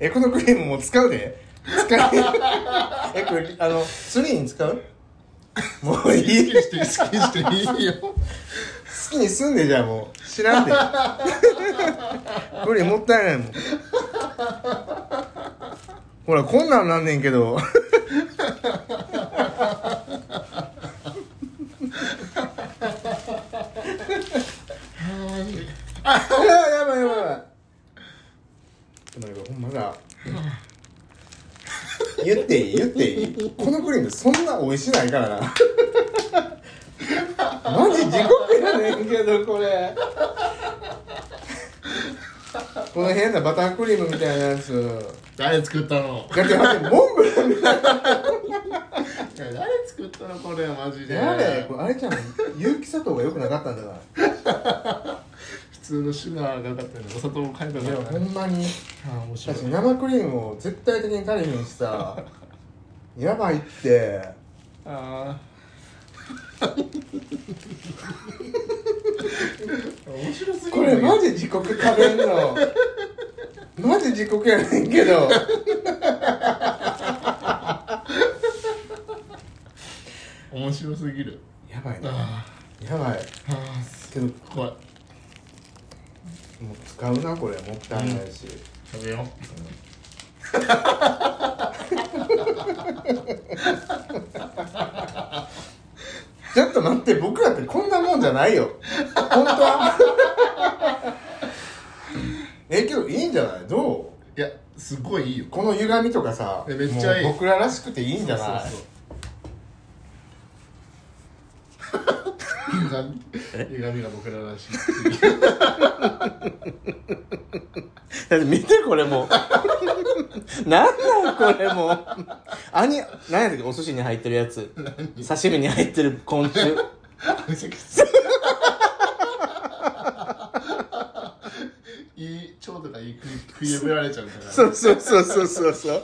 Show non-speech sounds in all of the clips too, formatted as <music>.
えこのクリームもう使うで。使いえこれあのツリーに使う？もういい。好きにして好きにしていいよ。好きに住んでじゃあもう。知らんで。これもったいないもん。ほらこんなんなんねんけど。あやばいやばいやばいまだ。言っていい？言っていい？このクリームそんな美味しないからな。マジ地獄やねんけどこれ。この変なバタークリームみたいなやつ。誰作ったの？だって待ってモンブランみたいな誰作ったの？これマジで。あれこれあれちゃん有機砂糖が良くなかったんだか普通のシュガーがかったのお砂糖も変えたら。いやほんまに。ああ面白い。私生クリームを絶対的に足りへんしさ。やばいって。ああ面白すぎる。これマジ自国食べんの。マジ自国やねんけど。面白すぎる。やばいなあやばい。あけども怖いう使うなこれもったいないし、食べよ <laughs> ちょっと待って僕らってこんなもんじゃないよ。本当は？<laughs> えけどいいんじゃない？どう？ういやすごいいいよ。この歪みとかさえめっちゃいい。もう僕ららしくていいんじゃない？そうそうそう歪み歪みが僕ららしい。だって見てこれも。うなんなんこれも。うあに何やったっけ？お寿司に入ってるやつ。刺身に入ってる昆虫。<laughs> いい腸とかいい食い破られちゃうから。そうそうそうそうそうそう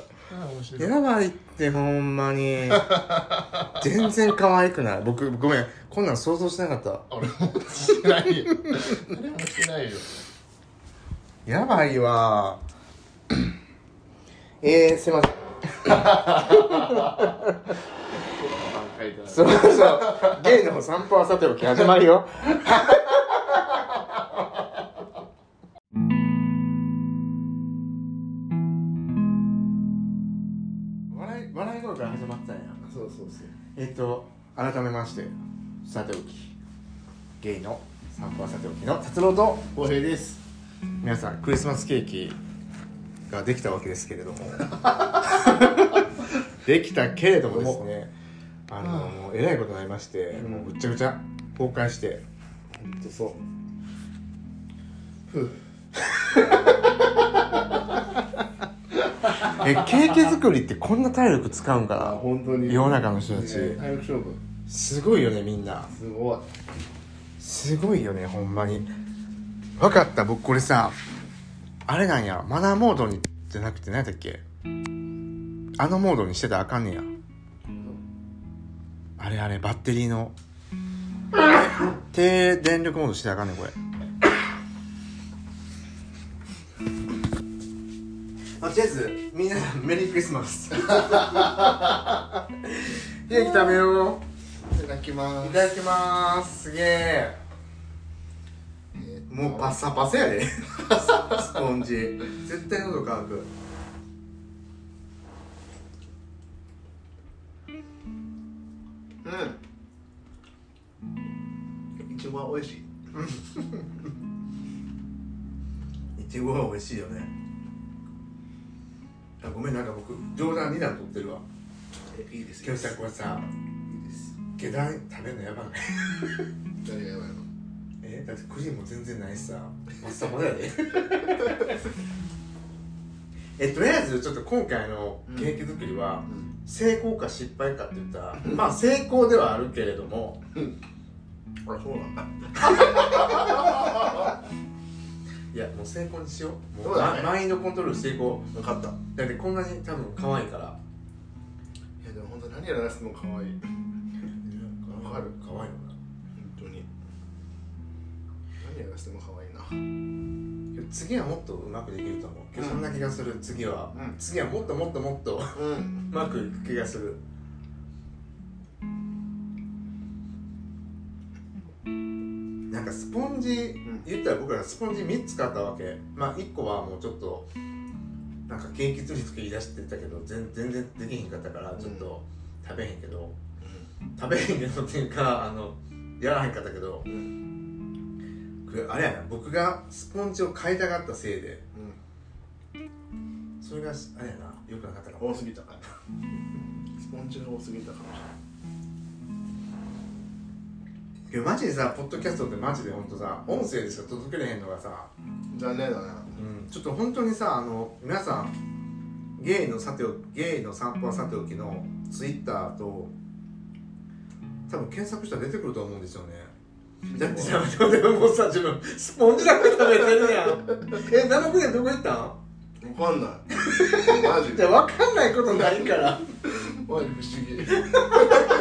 やばいってほんまに。<laughs> 全然可愛くない。僕ごめん。こんなん想像してなかった。俺もしてない。よ誰もしてないよ。やばいわ。<laughs> えー、すいません。<laughs> そうそう。ゲイの散歩はさておき始まるよそうそうえっと改めましてさておき。ゲイの散歩はさておきの達郎と浩平です。皆さんクリスマスケーキができたわけですけれども。<laughs> できたけれどもですね。あのもうえらいことになりまして、うん。もうぐっちゃぐちゃ崩壊して。本当そう。ふう <laughs> <laughs> えケーキ作りってこんな体力使うんあか本当に。世の中の人たち。ね体力勝負。なすごいよねみんな。すごい。すごいよねほんまに。分かった僕これさあれなんや。マナーモードにじゃなくて何やっけ？あのモードにしてたらあかんねや。あれあれバッテリーの。<laughs> 低電力モードしてたらあかんねんこれとりあえずみんな <laughs> メリークリスマス。<laughs> ケーキ食べよう。いただきまいただきます。すげえ。もうパッサパサやで。スポンジ。絶対喉乾く。うん。一番美味しい。<laughs> いちごは美味しいよねあごめんなんか僕冗談2段取ってるわ。えいいです今日さこれさいいです。下段食べるのやばない？誰がやばいの？えだってクリームも全然ないしさ。パッサパサやで。<laughs> えとりあえずちょっと今回のケーキ作りは、うん。成功か失敗かって言ったらまあ成功ではあるけれどもあそうなんだ <laughs> いやもう成功にしよう。もそうだね。ママインドコントロールしていこ分かった。いうだってこんなに多分可愛いから。やでも本当何やらせても可愛い。わかる。可愛いのな。本当に。何やらせても可愛いな。次はもっとうまくできると思う、うんそんな気がする。次は、うん。次はもっともっともっとう <laughs> うんまくいく気がするなんかスポンジ、ん言ったら僕らスポンジ3つ買ったわけ。まあ1個はもうちょっとなんか景気つりとか言い出してたけど全全然できへんかったからちょっと食べへんけど、食べへんけどっていうかあのやらへんかったけど。うん。これあれやな僕がスポンジを買いたかったせいで。うん。それがあれやなよくなかったかも。多すぎたから。スポンジが多すぎたかもしいやマジでさポッドキャストってマジで本当さ音声でしか届けれへんのがさ、残念だね。うん、ちょっと本当にさあの皆さんゲイのさておゲイの散歩はさておきのツイッターと多分検索したら出てくると思うんですよね。だってさでももうさ自分スポンジだけ食べてるや。ん <laughs> え生クリームどこ行ったん？わかんない。<laughs> マジじゃあ分かんないことないから。マジ不思議 <laughs>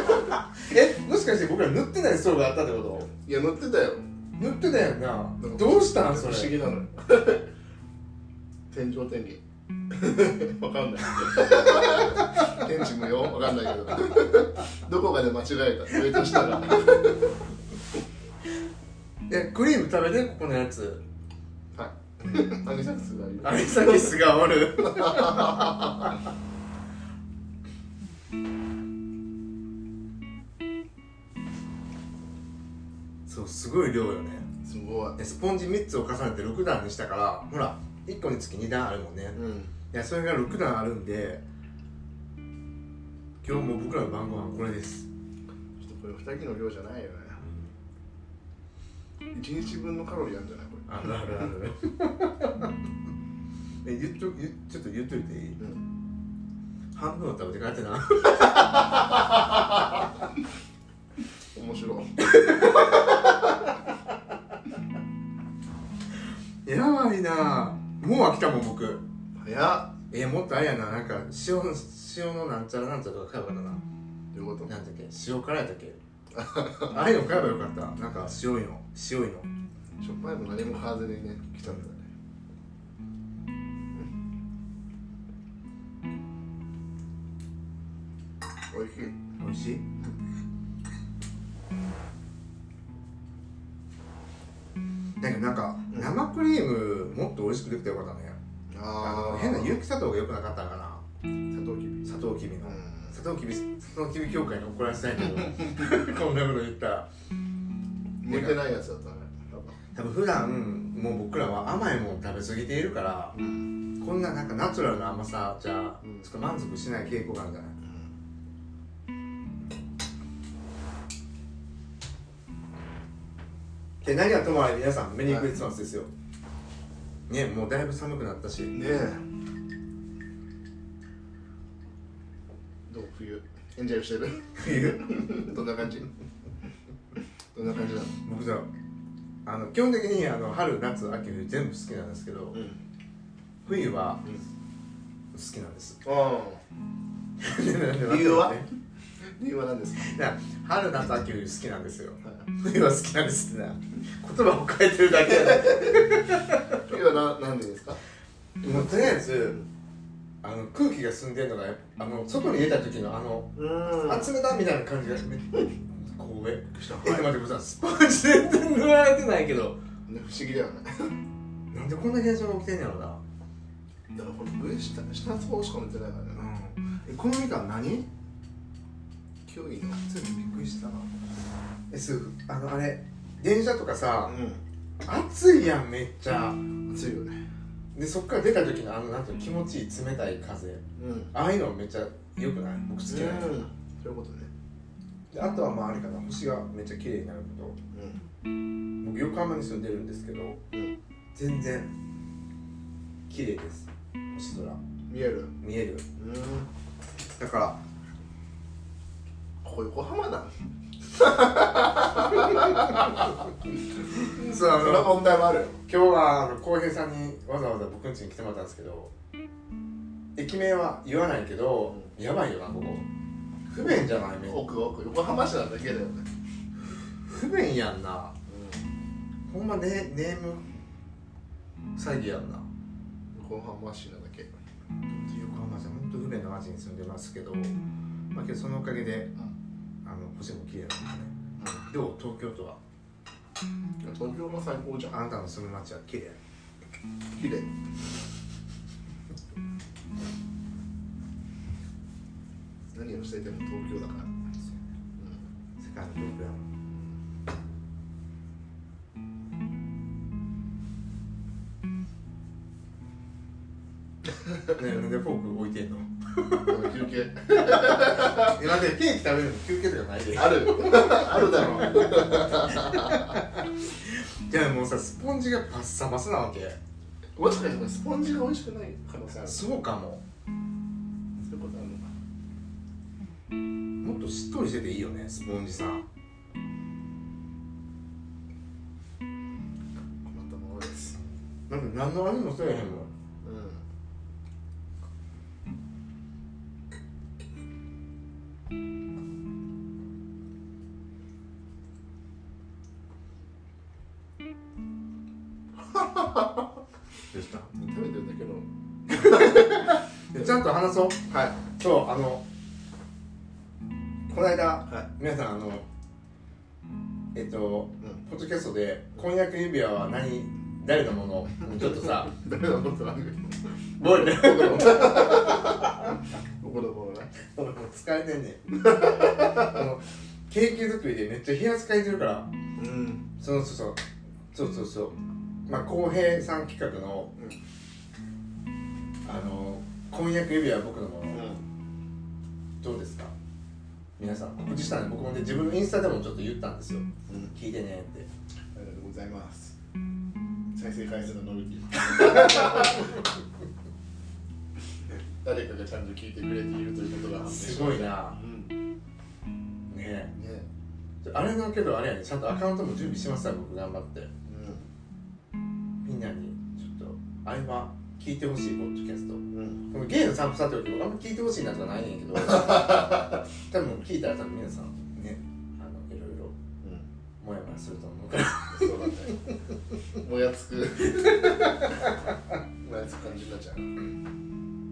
えもしかして僕ら塗ってない層があったってこと？いや乗ってたよ。塗ってたやんな。どうしたん？それ不思議なのよ。<laughs> 天上天気 <laughs> わかんない。天地無用？わかんないけど。<laughs> どこかで間違えた。上としたらえクリーム食べてここのやつ。はい。アニサキスがいる。アニサキスがおるそうすごい量よね。すごい。でスポンジ3つを重ねて6段にしたからほら1個につき2段あるもんね。うん。いやそれが6段あるんで今日も僕らの晩ご飯これです。ちょっとこれ2人の量じゃないよね。1日分のカロリーあるんじゃない？こあるあるある。<laughs> え言っと言ちょっと言っといていい？れうん。半分を食べて帰ってな面白い。<laughs> やばいな。もう飽きたもん僕。早っ。えもっとあれやな。なんか塩塩のなんちゃらなんちゃらとか買えばよかったな。どういうこと？なんだっけ？塩辛やったっけ？<laughs> ああいうの買えばよかった。なんか塩いの塩いの。しょっぱいも何も買わずにね来たんだね。おいしい。美味しい？なんか生クリームもっと美味しくできてよかったね。ああの変な有機砂糖が良くなかったんかな。砂糖きび砂糖きびの。うん。砂糖きび砂糖きび協会に怒らせたいけど。<laughs> こんなこと言ったら。向いてないやつだったね多分。普段もう僕らは甘いもの食べ過ぎているから多分こんななんかナチュラルな甘さじゃうん。ちょっと満足しない傾向があるんじゃない？で何はともあれ皆さんメリークリスマスですよ。ねもうだいぶ寒くなったし。ねえ。どう冬？エンジョイしてる？冬？<laughs> どんな感じ？どんな感じなの？僕さあの基本的にあの春夏秋冬全部好きなんですけどうん。冬はうん。好きなんです。あ理理由は？理由は何ですか？春夏秋冬好きなんですよ。はい。冬は好きなんですってな。言葉を変えてるだけ冬はななんでですか？もうとりあえずあの空気が澄んでるのがあの外に出た時のあのうん。集めたみたいな感じがめこう上？えした待ってください。スポンジ全然塗られてないけど。ね不思議だよね。なんでこんな現象が起きてんやろな。だからこの上下下の方しか塗ってないからね。えこのみかん何？キウイのちょっとびっくりしたな。えすあのあれ電車とかさ暑いやんめっちゃ。うん暑いよね。でそっから出た時のあのなんていうの気持ちいい冷たい風。うん。ああいうのめっちゃ良くない？僕好きなの、うん。そういうことね。であとはまああれかな。星がめっちゃ綺麗になるこうと僕横浜に住んでるんですけどんうん。全然綺麗です。星空。見える？見える。うん。だからここ横浜だ <laughs> そうあその問題もあるよ。今日はあの浩平さんにわざわざ僕ん家に来てもらったんですけど駅名は言わないけど、やばいよなここ。不便じゃないめ奥奥。横浜市なだけだよね。不便やんな。ほんまねネーム詐欺やんな。横浜市なんだっけ。横浜じゃ本当不便な町に住んでますけど、まあ、けどそのおかげであの星も綺麗なんだね。どう？東京都は？東京も最高じゃん。あなたの住む町は綺麗。綺麗。何をしていても東京だから、世界の東京やもん。ねなん <laughs> でフォーク置いてんの？うん、休憩。<laughs> 今でケーキ食べるの休憩とかない。である。<laughs> あるだろ。<laughs> じゃあもうさスポンジがパッサパサなわけ。もしかしてスポンジが美味しくない可能性ある。そうかも。そういうことあるのかもっとしっとりしてていいよねスポンジさ。困ったものです。なんか何の味もせえへんもん話そう。はい。そうあのこの間は皆さんあのえっとい、うん。ポッドキャストで「婚約指輪は何？誰のもの?」ちょっとさ。<laughs> 誰だもっとなんかボイル <laughs> 疲れてんねん。あのケーキ作りでめっちゃ部屋使いてるから。うん。そのそうそう。そうそうそう。まあ浩平さん企画の、あの婚約指輪は僕のもの、どうですか？皆さん告知したんで僕もね自分のインスタでもちょっと言ったんですよ。うん聞いてねって。ありがとうございます。再生回数が伸びて <laughs> 誰かがちゃんと聞いてくれているということがすごいな。うん。ねねあれだけどあれやねちゃんとアカウントも準備しました僕頑張って。うみんなにちょっとあれは聞いてほしいポッドキャスト。んうん。このゲイの散歩さておきもあんま聞いてほしいなとかないねんけど。<laughs> 多分聞いたら多分皆さんねあのいろいろうん。モヤモヤすると思うから。そうだね。もやつく。<laughs> もやつく感じになっちゃう。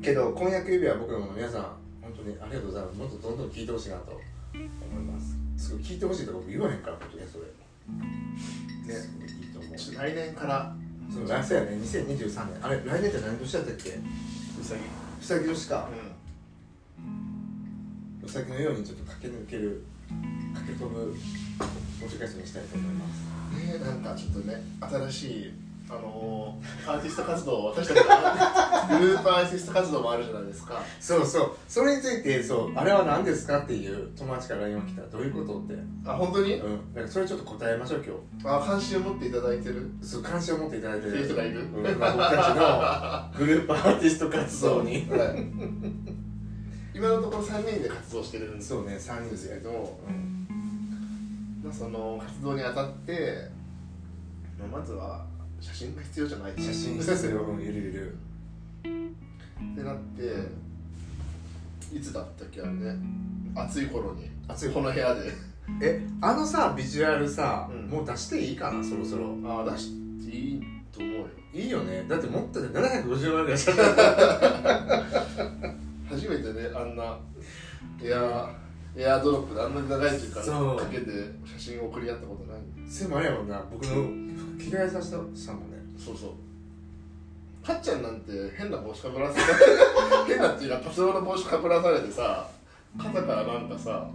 けど婚約指輪は僕のもの皆さん本当にありがとうございます。もっとどんどん聞いてほしいなと思います。すごい聞いてほしいとか僕言わへんからポッドキャストで。ね。いいいと思う。来年からそう来世やね。2023年。あれ来年って何年やったっけ？うさぎ。うさぎ年か。ううさぎのようにちょっと駆け抜ける駆け飛ぶポッドキャストにしたいと思います。んねなんかちょっとね新しいあのー、アーティスト活動私たちのグループアーティスト活動もあるじゃないですか。そうそう。それについてそうあれは何ですかっていう友達から LINE が来た。らどういうことって。あ本当に？うん。だからそれちょっと答えましょう今あ関心を持っていただいてる？日そう関心を持っていただいてっていう人がいる？うん。まあ僕たちのグループアーティスト活動に。<laughs> はい。今のところ3人で活動してるんです。そうね3人ですけでど、うん。まあ、その活動にあたって、まあ、まずは写真が必要じゃない。写真一つようんゆるゆる。ってなっていつだったっけあれね。暑い頃に。暑い。この部屋で。えあのさビジュアルさ、うん。もう出していいかなそろそろ。ああ出していいと思うよ。いいよね。だって持ってて750万ぐらいしちゃった初めてねあんなエアエアドロップであんなに長い時間かけて写真を送り合ったことない。それもあれやもんな僕の着替えさせたしたもんね。そうそう。かっちゃんなんて変な帽子かぶらされ <laughs> 変なっていうかパスワの帽子かぶらされてさ肩からなんかさ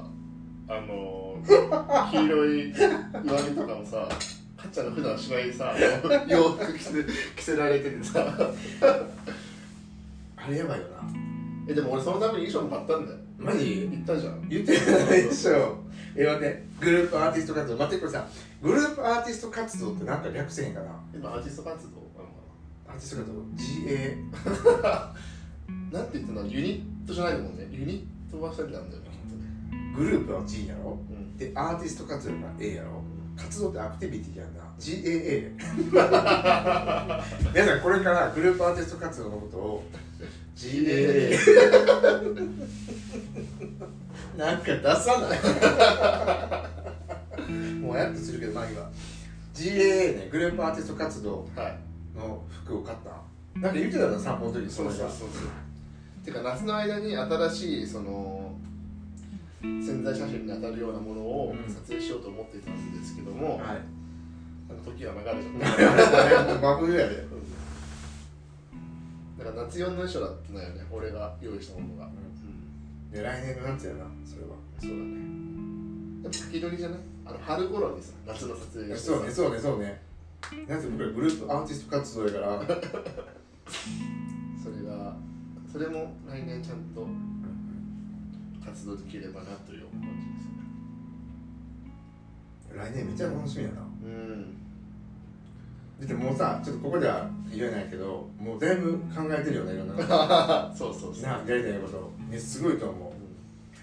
あのー、黄色い上着とかもさかっちゃんの普段しないさ洋服着せ着せられててさ。あれやばいよな。えでも俺そのために衣装も買ったんだよ。マジ？言ったじゃん。言ってないでしょえ待ってグループアーティスト活動。待ってこれさグループアーティスト活動ってなんか略せへんかな？今アーティスト活動？アーティスト活動。GA な <laughs> なんて言ったの？ユニットじゃないもんね。ユニットは2人なんだよグループは G やろ？うん。でアーティスト活動が A やろ？活動ってアクティビティやんな。GAA <laughs> 皆さんこれからグループアーティスト活動のことを GAA <laughs> なんか出さない。<laughs> もうやっとするけどまあいいわ GAA ねグループアーティスト活動はいの服を買った。なんか言ってたな散歩の時にそうそうそうそう。てか夏の間に新しいその潜在写真に当たるようなものをうん。撮影しようと思っていたんですけども、はい。なんか時が流れちゃった。<laughs> 真冬やでだから夏用の衣装だったんだよね俺が用意したものが、で来年の夏やなそれは。そうだね。でも先取りじゃない？あの春頃にさ夏の撮影がそうねそうねそうね。夏僕らグループアーティスト活動やから。<laughs> それがそれも来年ちゃんと活動できればなという感じですね。来年めっちゃ楽しみやな。うんだってもうさちょっとここでは言えないけどもうだいぶ考えてるよねいろんなこと。<laughs> そうそうそう。なやりたいこと。ねすごいと思う。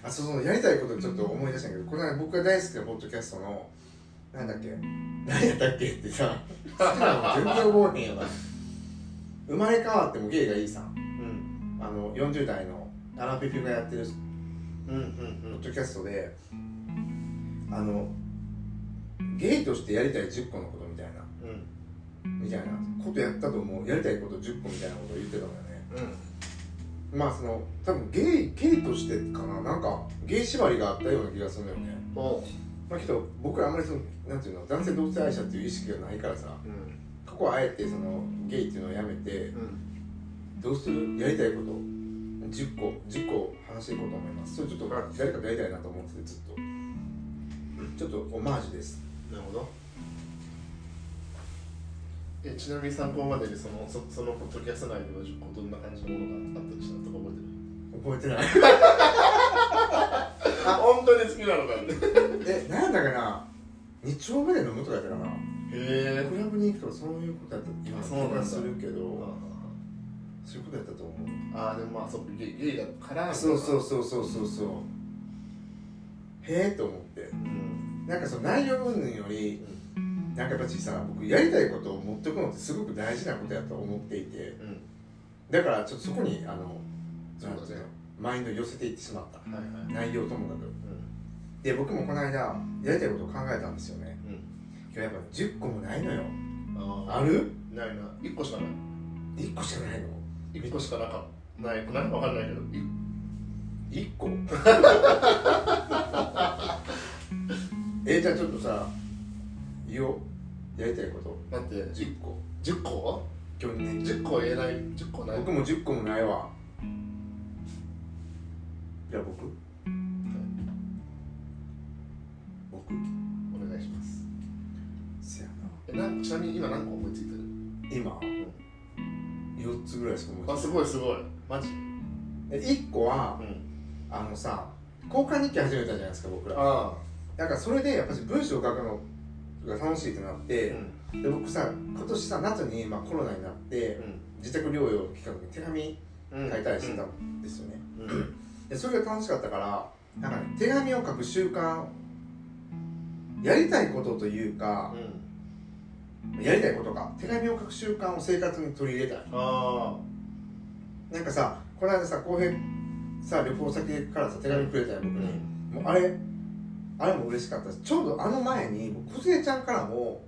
あそうそうやりたいことちょっと思い出したけどこの間僕が大好きなポッドキャストのなんだっけ？何やったっけってさ。好きなの？全然覚えへんよな生まれ変わってもゲイがいいさん。うん。あの40代のアラペピがやってるうんうんポッドキャストであのゲイとしてやりたい10個のことみたいな。うんみたいなことやったと思う。やりたいこと10個みたいなことを言ってたんだよね。うん。まあその多分ゲイゲイとしてかな。なんかゲイ縛りがあったような気がするんだよね。おまあけど僕らあんまりそのなんていうの男性同性愛者っていう意識がないからさうん。過去はあえてそのゲイっていうのをやめてうん。どうする？やりたいこと。10個10個話していこうと思います。それちょっと誰かとやりたいなと思っててずっと。ちょっとオマージュです。なるほどえちなみに参考までにそのそそのポッドキャスト内では10個どんな感じのものがあったりしたとか覚えてる？覚えてない。<laughs> あ本当に好きなのかって。え何だかな？2丁目で飲むとかやったかな。へクラブに行くとかそういうことやった今あそうなんするけど。そういうことやったと思う。ああでもまあそうゲイだから。そうそうそうそうそうそう。へえと思って。うん。なんかその内容云々よりなんかやっぱ小さな僕やりたいことを持っておくのってすごく大事なことやと思っていてうん。だからちょっとそこにあのそうだね。マインドを寄せていってしまった。はいはい。内容ともかく。うで僕もこの間やりたいことを考えたんですよね。んうん。今日やっぱ10個もないのよ。あある？ないな。1個しかない。1個しかないの？1個しかなかない。ないわかんないけど。い1個？<laughs> えー、じゃあちょっとさ言おうやりたいこと。だって。10個10個今日ね ?10 個言えない。10個ない？僕も10個もないわ。じゃあ僕？僕？お願いします。せやな。えなんちなみに今何個思いついてる？今？4つぐらいしか思いついあすごいすごい。マジ？てない1個はうん。あのさ交換日記始めたじゃないですか僕ら。あなんかそれでやっぱり文章を書くのが楽しいってなって、うん。で僕さ今年さ夏に、まあ、コロナになって自宅療養期間に手紙うん。書いたりしてたんですよね、うん。<clears throat> でそれが楽しかったからなんかね手紙を書く習慣やりたいことというかやりたいことか手紙を書く習慣を生活に取り入れたい。あなんかさこの間さ浩平さ旅行先からさ手紙くれたよ僕に、もうあれあれも嬉しかったしちょうどあの前に小杉ちゃんからも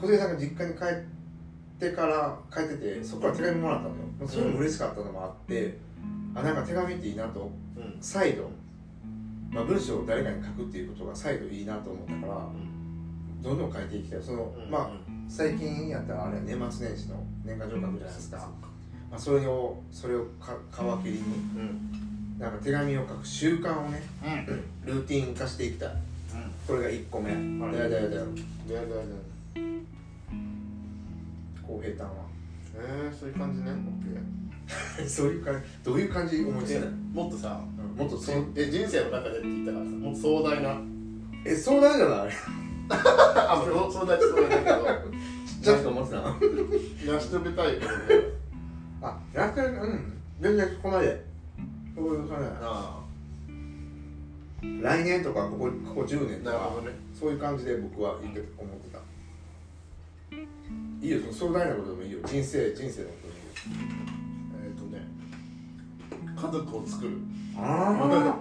小杉さんが実家に帰ってから帰っててそこから手紙もらったのよ。もうそれも嬉しかったのもあって、あなんか手紙っていいなと。うん。再度、まあ、文章を誰かに書くっていうことが再度いいなと思ったからどんどん書いていきたい。その、まあ最近やったらあれは年末年始の年賀状書くじゃないですか、まあ、それをそれをか皮切りに。うんなんか手紙を書く習慣をねうん。ルーティン化していきたい。これが1個目。はいだよだよだよででで浩平たんは。えー、そういう感じね。オッケ <laughs> そういう感じ。どういう感じ思いついもっとさもっとそえ人生の中でって言ったからさもっと壮大な。え相談じゃない？<laughs> あそう壮大って壮大だけど。ちょっと思ってたな。成し遂げたいことであやってるうん。全然ここまでそういう感じだなあ。来年とかここここ10年とかね。そういう感じで僕はいいと思ってた。いいよ壮大なことでもいいよ。人生人生のことでいいよ。えっ、ー、とね家族を作る。あ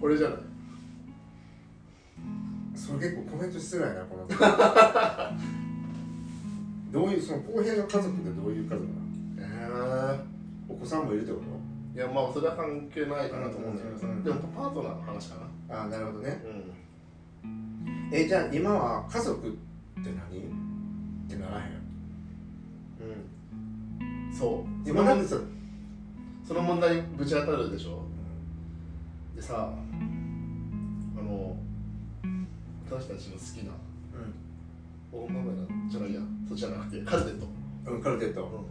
これじゃない。それ結構コメントしづらいなこの <laughs> どういうその公平の家族ってどういう家族なの？えお子さんもいるってこー、いやまあそれは関係ないかなと思うんだけどさ、うんうんうんでもパートナーの話かな。とああなるほどね。うん。えじゃあ今は家族って何？ってならへん？うん。そう。今なんでさ、その問題にぶち当たるでしょ？でさあの私たちの好きなう大豆じゃないやそっちじゃなくてカルテット、んうんカルテット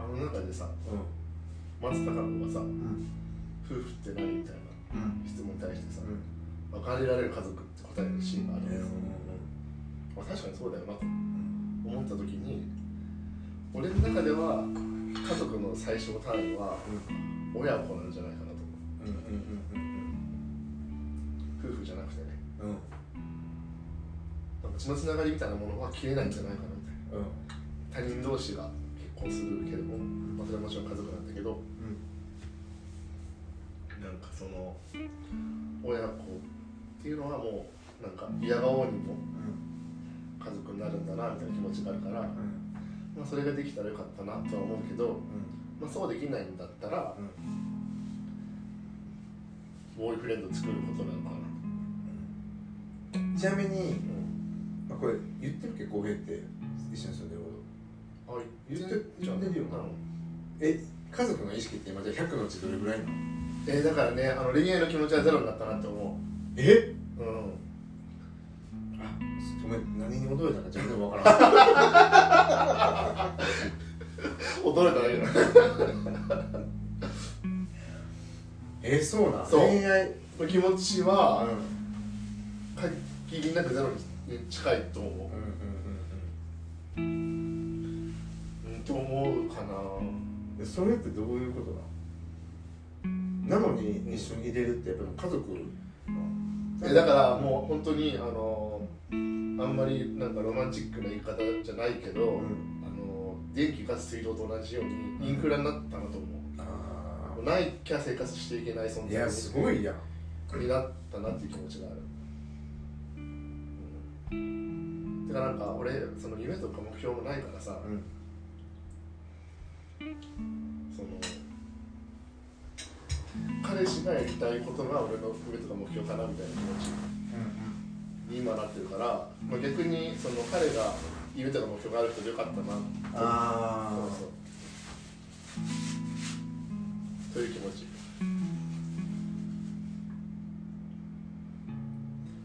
あの中でさうん。松たか子がさうん。夫婦って何みたいなうん。質問に対してさうん。別れられる家族って答えるシーンがあるんえですよ、まあ、確かにそうだよなと思った時に俺の中では家族の最小単位は親子なんじゃないかなとう。んう夫婦じゃなくてね。うん。うんなんか血のつながりみたいなものは消えないんじゃないかなみたいなうん。他人同士が結婚するけれども、まあ、それはもちろん家族なんだけどなんかその親子っていうのはもうなんか嫌顔にも家族になるんだなみたいな気持ちがあるから、うん。まあ、それができたらよかったなとは思うけど、まあ、そうできないんだったらボーイフレンド作ることなのかな。うん。ちなみに、うん。まあ、これ言ってるっけ公平って一緒に住んであ言って言ってるよな。え家族の意識って今じゃあ100のうちどれぐらいなの？えーだからねあの恋愛の気持ちはゼロになったなって思え？ううん。あごめん何に驚いたか自分でも分からん。<laughs> 驚いただけだ。<laughs> えー、そうなんそう。恋愛気持ちうん。は限りなくゼロに近いと思う。うんと思うかな。それってどういうことだなのに一緒に入れるってやっぱり家族えだからもう本当にあのあんまりなんかロマンチックな言い方じゃないけど、うん。あの電気ガス水道と同じようにインフラになったなと思あう、ないきゃ生活していけない存在ーいやすごいやん。になったなっていう気持ちがある、うん、てかなんか俺その夢とか目標もないからさうんその彼氏がやりたいことが俺の夢とか目標かなみたいな気持ちに今なってるから、まあ、逆にその彼が夢とか目標がある人でよかったなあそうそう。という気持ち。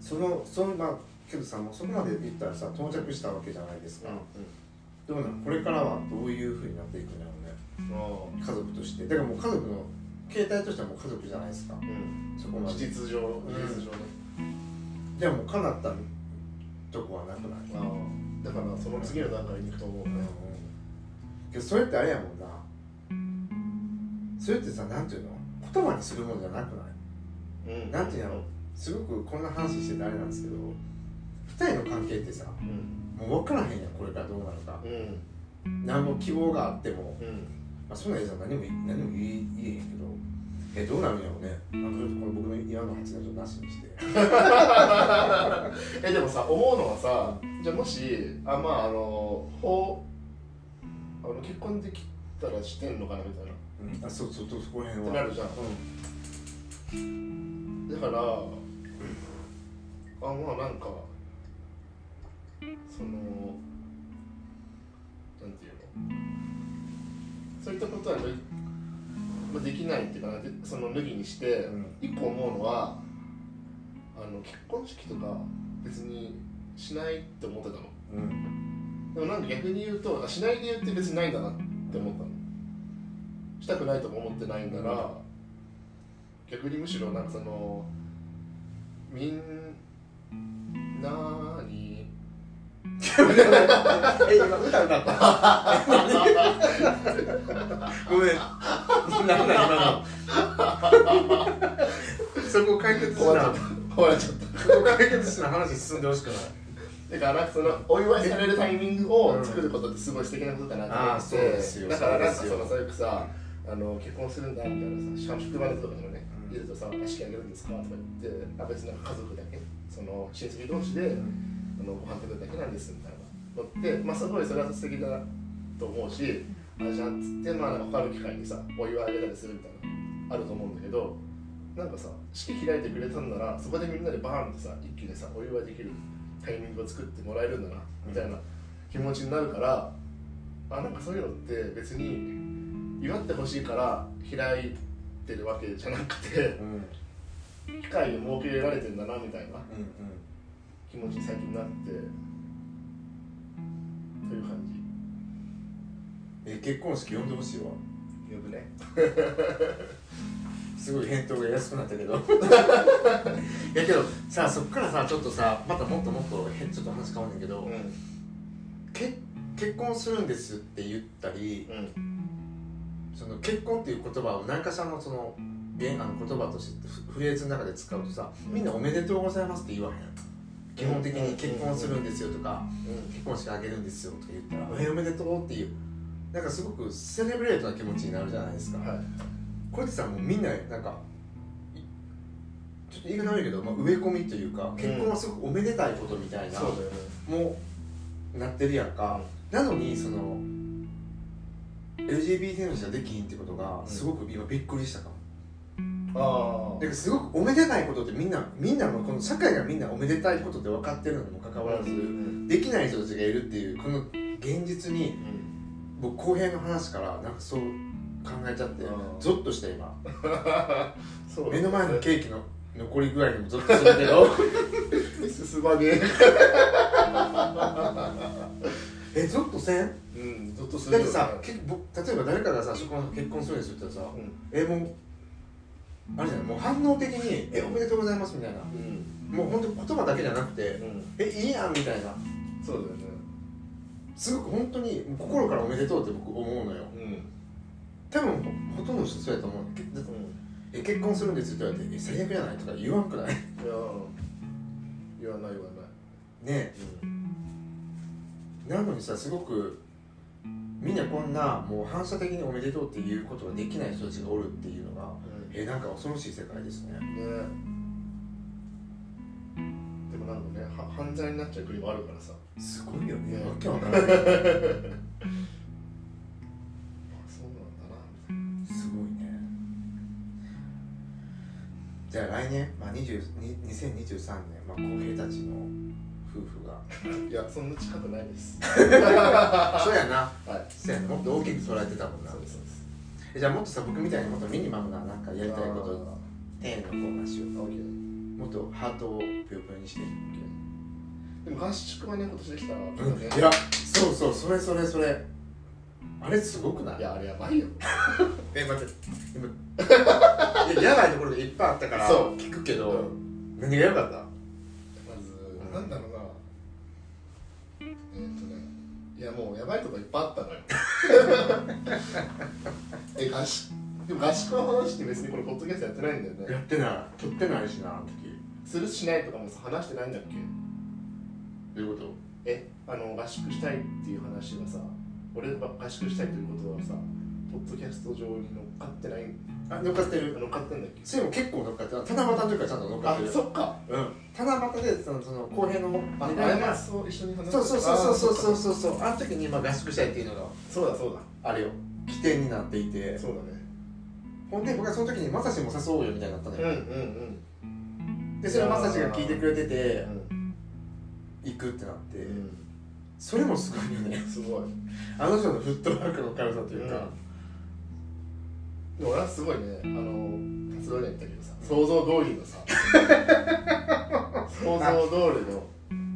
そのそのまあけどさもうそこまで言ったらさ到着したわけじゃないですか、どうなんこれからはどういうふうになっていくんだろう。ねうん家族として。だからもう家族の形態としてはもう家族じゃないですか。うん。そこまで。事実上ん。事実上ね、じゃあもう叶ったとこはなくない、だからその次の段階に行くと思うね、けどそれってあれやもんな。それってさなんていうの？言葉にするもんじゃなくない？うん。なんていうんやろすごくこんな話しててあれなんですけど二人の関係ってさうん。もう分からへんやん。これからどうなるか。うん。何も希望があっても、あ、そんなやつは何も何も言えへんけどえどうなるんやろうね。なんかちょっとこの僕の今の発言ちょっとなしにして。<laughs> えでもさ思うのはさじゃあもしあまああの法あの結婚できたらしてんのかなみたいな。うん。あそうそうそうそこら辺は。ってなるじゃん。うだからあまあなんかそのなんていうの？そういったことは、まあ、できないっていうかな。でその脱ぎにしてん。一個思うのはあの結婚式とか別にしないって思ってたの。うん。うんでもなんか逆に言うとあしない理由って別にないんだなって思ったの。したくないとも思ってないんなら、逆にむしろなんかそのみんなにえ今歌歌ったごめん。なんだ今のそこ解決しな。終わっちゃった。そこ解決しな話進んでほしくない。だからかそのお祝いされるタイミングを作ることってすごい素敵なことだなと思って。そうだからなんかそのそういうさあの結婚するんだみたいなさしかも職場のとかでもねうん。言うとさ「式あげるんですか?」とか言ってあ別に家族だけその親戚同士で、あのご飯食べるだけなんですみたいなのって、まあ、すごいそれは素敵だと思うしあじゃあっつってまあなんか他の機会にさお湯をあげたりするみたいなあると思うんだけどなんかさ式開いてくれたんならそこでみんなでバーンってさ一気にさお湯ができるタイミングを作ってもらえるんだなみたいな気持ちになるからあなんかそういうのって別に祝ってほしいから開いてるわけじゃなくてうん。機会を設けられてんだなみたいなうん気持ちに最近なってという感じ。え結婚式呼んでほしいわ。呼ぶね。<laughs> すごい返答が安くなったけど。<laughs> いやけどさそっからさちょっとさまたもっともっとへちょっと話変わんねんけど、うん。け結婚するんですって言ったりうん。その結婚っていう言葉を何かしらのその言あの言葉としてフフレーズの中で使うとさみんな「おめでとうございます」って言わへん基本的に結婚するんですよとか結婚式あげるんですよとか言ったら「えおめでとう」っていうなんかすごくセレブレートな気持ちになるじゃないですか、はい。これってさもうみんななんかいちょっと言い方悪いけど、まあ、植え込みというか結婚はすごくおめでたいことみたいな、そうだよね。もうなってるやんか、なのにその LGBT の人ができひんってことがすごく今びっくりしたかも、ああだすごくおめでたいことってみんなみんなのこの社会がみんなおめでたいことって分かってるのにもかかわらず、うん。できない人たちがいるっていうこの現実に僕浩平の話からなんかそう考えちゃってうん。ゾッとした今。<laughs> そう。目の前のケーキの残り具合にもゾッとするけど。進まねえ。ゾッとせん？えうんずっとするよね。だってさ結僕例えば誰かがさそこの結婚するんですよって言ったらさうん。えもうあれじゃないもう反応的に「えおめでとうございます」みたいな。うん。もう本当言葉だけじゃなくてうん「えいいやん」みたいな。そうだよね。すごく本当に心からおめでとうって僕思うのよ。うん。多分ほほとんどの人そうやと思う。けだってえ結婚するんですって言われて「え最悪じゃない?」とか言わんくない？ねいや言わない言わない。え。なのにさすごくみんなこんなもう反射的におめでとうっていうことができない人たちがおるっていうのがうんえなんか恐ろしい世界ですね。ね。でもなんかねは犯罪になっちゃう国もあるからさ。すごいよね。ね。わけわからない。<laughs> あそうなんだなみすごいね。じゃあ来年、まあ、20 2023年、まあ、浩平たちの夫婦が。た <laughs> いやそんな近くないです。<laughs> そうやな。はい。そうやな。もっと大きく捉えてたもんな。そうですそう。ですえじゃあもっとさ僕みたいにもっとミニマムななんかやりたいことあ丁寧なコーナーしようもっとハートをぷよぷよにしてでも合宿はね今年できたら、うんね。いやそうそうそれそれそれ。あれすごくない？いやあれやばいよ。<laughs> え待って今。<laughs> いややばいところでいっぱいあったからそう。聞くけど、うん。何が良かった？まずなんだろうな。えーっとね。いやもうやばいとこいっぱいあったのよ <laughs> え合宿でも合宿の話って別にこれポッドキャストやってないんだよね。やってない。撮ってないしなあの時。するしないとかもさ話してないんだっけ？どういうこと？えあの合宿したいっていう話はさ俺が合宿したいということはさポッドキャスト上に乗っかってない？あ乗っかってる。乗っかってんだっけ？それも結構乗っかってる。七夕の時からちゃんと乗っかっあてるそっか。うん。七夕でそのその公平のがそう一緒に話そうそうそうそうそうそううそうそう。あの時にまあ合宿したいっていうのが。そうだそうだ。あれよ起点になっていて。そうだね。ほんで僕はその時にまさしも誘おうよみたいになったのよ、うんうんでそれをまさしが聞いてくれてうてん。行くってなって、うん。それもすごいよね。すごい。あの人のフットワークの軽さというか、でも俺はすごいね。あの達郎に言ったけどさ。想像通りのさ。<laughs> 想像通りの。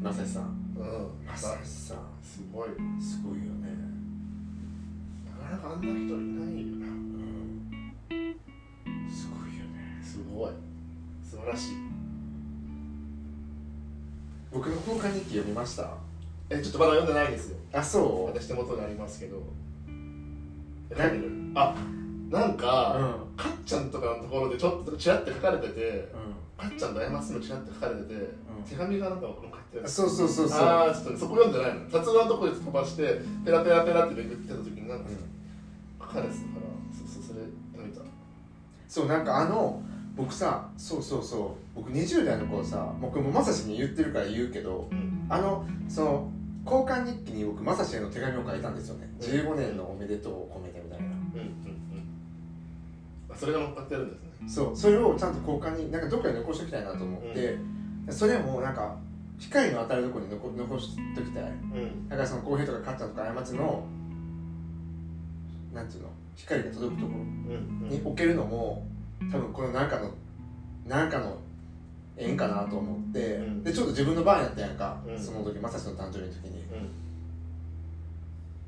まさしさん。うん。まさしさん。すごい。すごいよねなかあんな人いないよな。うん。すごいよね。すごい。素晴らしい。僕の交換日記読みました？えちょっとまだ読んでないんですよ。あそう？私手元にありますけど。な書いてるあなんうん。か、かっちゃんとかのところでちょっとちらって書かれててうかっちゃんと謝すのちらって書かれてて、手紙がなんかこの書いてあんるそうそうそうそう。ああちょっとねそこ読んでないの。達郎のところで飛ばしてペラペラペラってめくってた時になんか書そうそうそれ読めた。そうなんかあの僕さそうそうそう僕20代の頃さ僕もまさしに言ってるから言うけどうん。あのその交換日記に僕まさしへの手紙を書いたんですよね、15年のおめでとうを込めてみたいな。うんうんうん。あそれが乗っかってるんですね。そうそれをちゃんと交換になんかどっかに残しておきたいなと思って、それもなんか光の当たるところに残残しときたい。うん。だからその浩平とかカッターとか過ちのなんていうの？光が届くところ。に置けるのも多分このなんかのなんかの縁かなと思って、うん。でちょっと自分の番やったやんか、うん。その時まさしの誕生日の時に。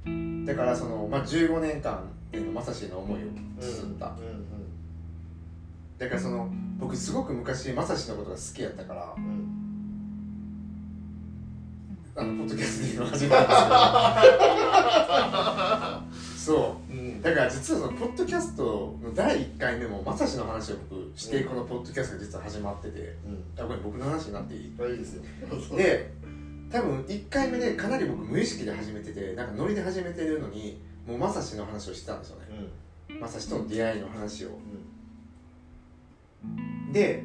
うん。だからその、まあ、15年間まさしへの思いを綴った、うんだからその僕すごく昔まさしのことが好きやったから。あのポッドキャストで今始まるんですけど <laughs> そう。うん。だから実はそのポッドキャストの第1回目もまさしの話を僕してこのポッドキャストが実は始まっててあこれ僕の話になっていいあいいですよ。で多分1回目でかなり僕無意識で始めててなんかノリで始めてるのにもうまさしの話をしてたんですよね。うん。まさしとの出会いの話を。うん。で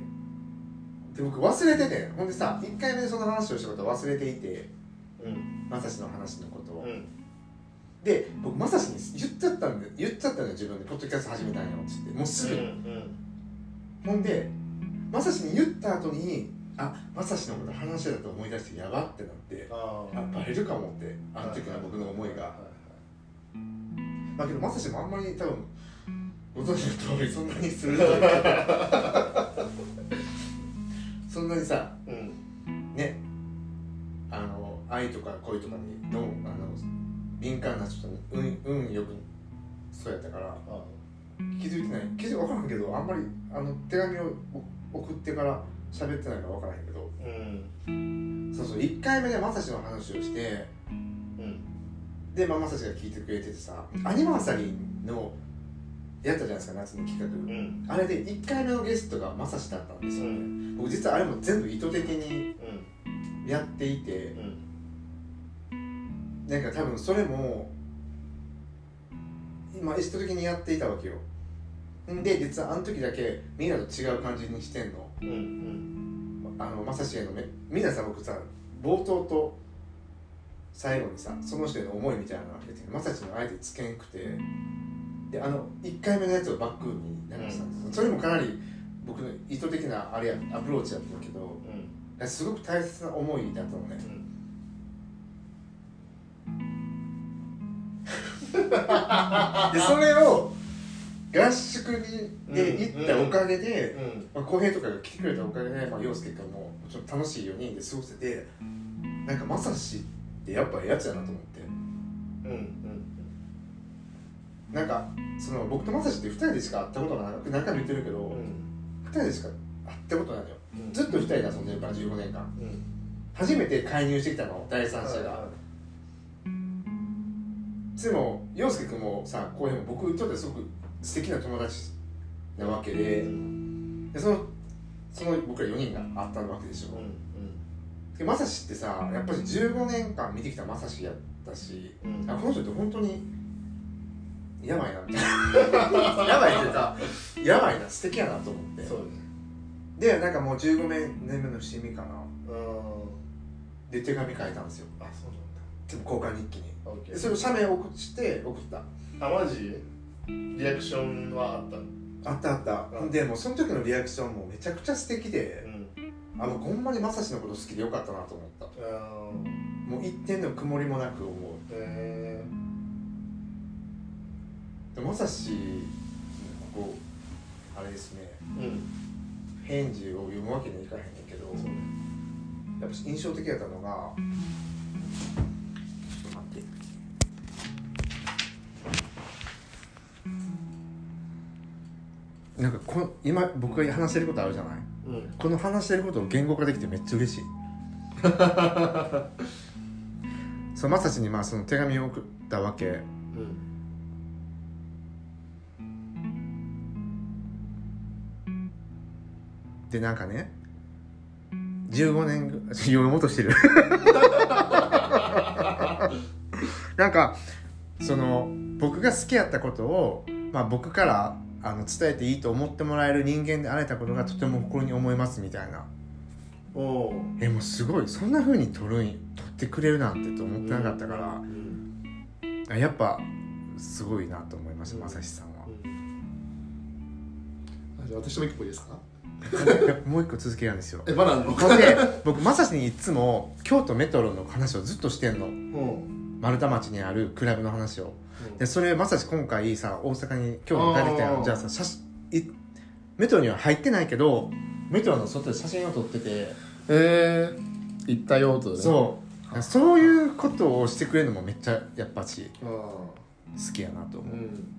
で僕忘れててほんでさ1回目でその話をしたことを忘れていてうん。まさしの話のことで僕まさしに言っちゃったんで言っちゃったのよ自分で。ポッドキャスト始めたんよって言って。もうすぐ、うんほんでまさしに言った後にあまさしのこと話してたと思い出してやばってなってああバレるかもってあの時の僕の思いが。まあけどまさしもあんまり多分ご存知の通りそんなにする <laughs> そんなにさうん。ね。あの愛とか恋とかにのあの敏感な人運運よくそうやったから。あ気づいてない。気づいて分からんけどあんまりあの手紙を送ってから喋ってないから分からへんけど。うん。そうそう。1回目でまさしの話をしてうん。で、まあ、まさしが聞いてくれててさアニバーサリーのやったじゃないですか夏の企画、うん。あれで1回目のゲストがまさしだったんですよね、う僕実はあれも全部意図的にうん。やっていてうんなんか多分それも今意図的にやっていたわけよ。んで実はあの時だけみんなと違う感じにしてんの。うんうん。あのまさしへのめみんなさ僕さ冒頭と最後にさその人への思いみたいなのが出てまさしのあえてつけんくて。であの1回目のやつをバックに流したんですよ、それもかなり僕の意図的なあれやアプローチやったけどうん。すごく大切な思いだったのね <laughs> でそれを合宿にで行ったおかげで、浩平とかが来てくれたおかげで、まあ、陽介君ももちろん楽しい4人で過ごせてなんかまさしってやっぱええやつやなと思って。うんうんなんかその僕とまさしって2人でしか会ったことがなく何回も言ってるけど、うん。2人でしか会ったことないのようんずっと2人で遊んでるから15年間うん初めて介入してきたの第三者が、でも陽介君もさ浩平も僕にとってすごく素敵な友達なわけででそのその僕ら4人が会ったわけでしょ、でまさしってさやっぱり15年間見てきたまさしやったしうん。うんあこの人って本当にやばいなみたいなやばいっていうかやばいな素敵やなと思って。そうねでなんかもう15年目の節目かな。うん。で手紙書いたんですよ。あそうでも交換日記にそれを写メ送って送った。ーあマジ？リアクションはあったの？あったあった、うん。でもうその時のリアクションもめちゃくちゃ素敵でうん。あもうほんまにまさしのこと好きでよかったなと思った。あもう一点の曇りもなく思う。えでまさしここあれですね。ーうん。返事を読むわけにはいかへんねんけどそうね。やっぱ印象的だったのがなんかこの今僕が話してることあるじゃない？うん。この話してることを言語化できてめっちゃ嬉しい。<laughs> そうまさしにまあその手紙を送ったわけ。うんでなんかね15年ぐ読もうとしてる。<laughs> なんかその僕が好きやったことを、まあ、僕からあの伝えていいと思ってもらえる人間であれたことがとても誇りに思いますみたいな。おおえもうすごい。そんな風に撮るん撮ってくれるなんてと思ってなかったから、うん。あやっぱすごいなと思いましたまさしさん。はあじゃあ私も一個いいですか？<laughs> もう一個続けるんですよ。えまだあんの？で僕まさしにいつも京都メトロの話をずっとしてんの。うん。丸太町にあるクラブの話をでそれまさし今回さ大阪に京都に帰ってきたよじゃあさ写真いメトロには入ってないけどメトロの外で写真を撮ってて。えー、行ったよとね。そう。そういうことをしてくれるのもめっちゃやっぱし好きやなと思う、うん。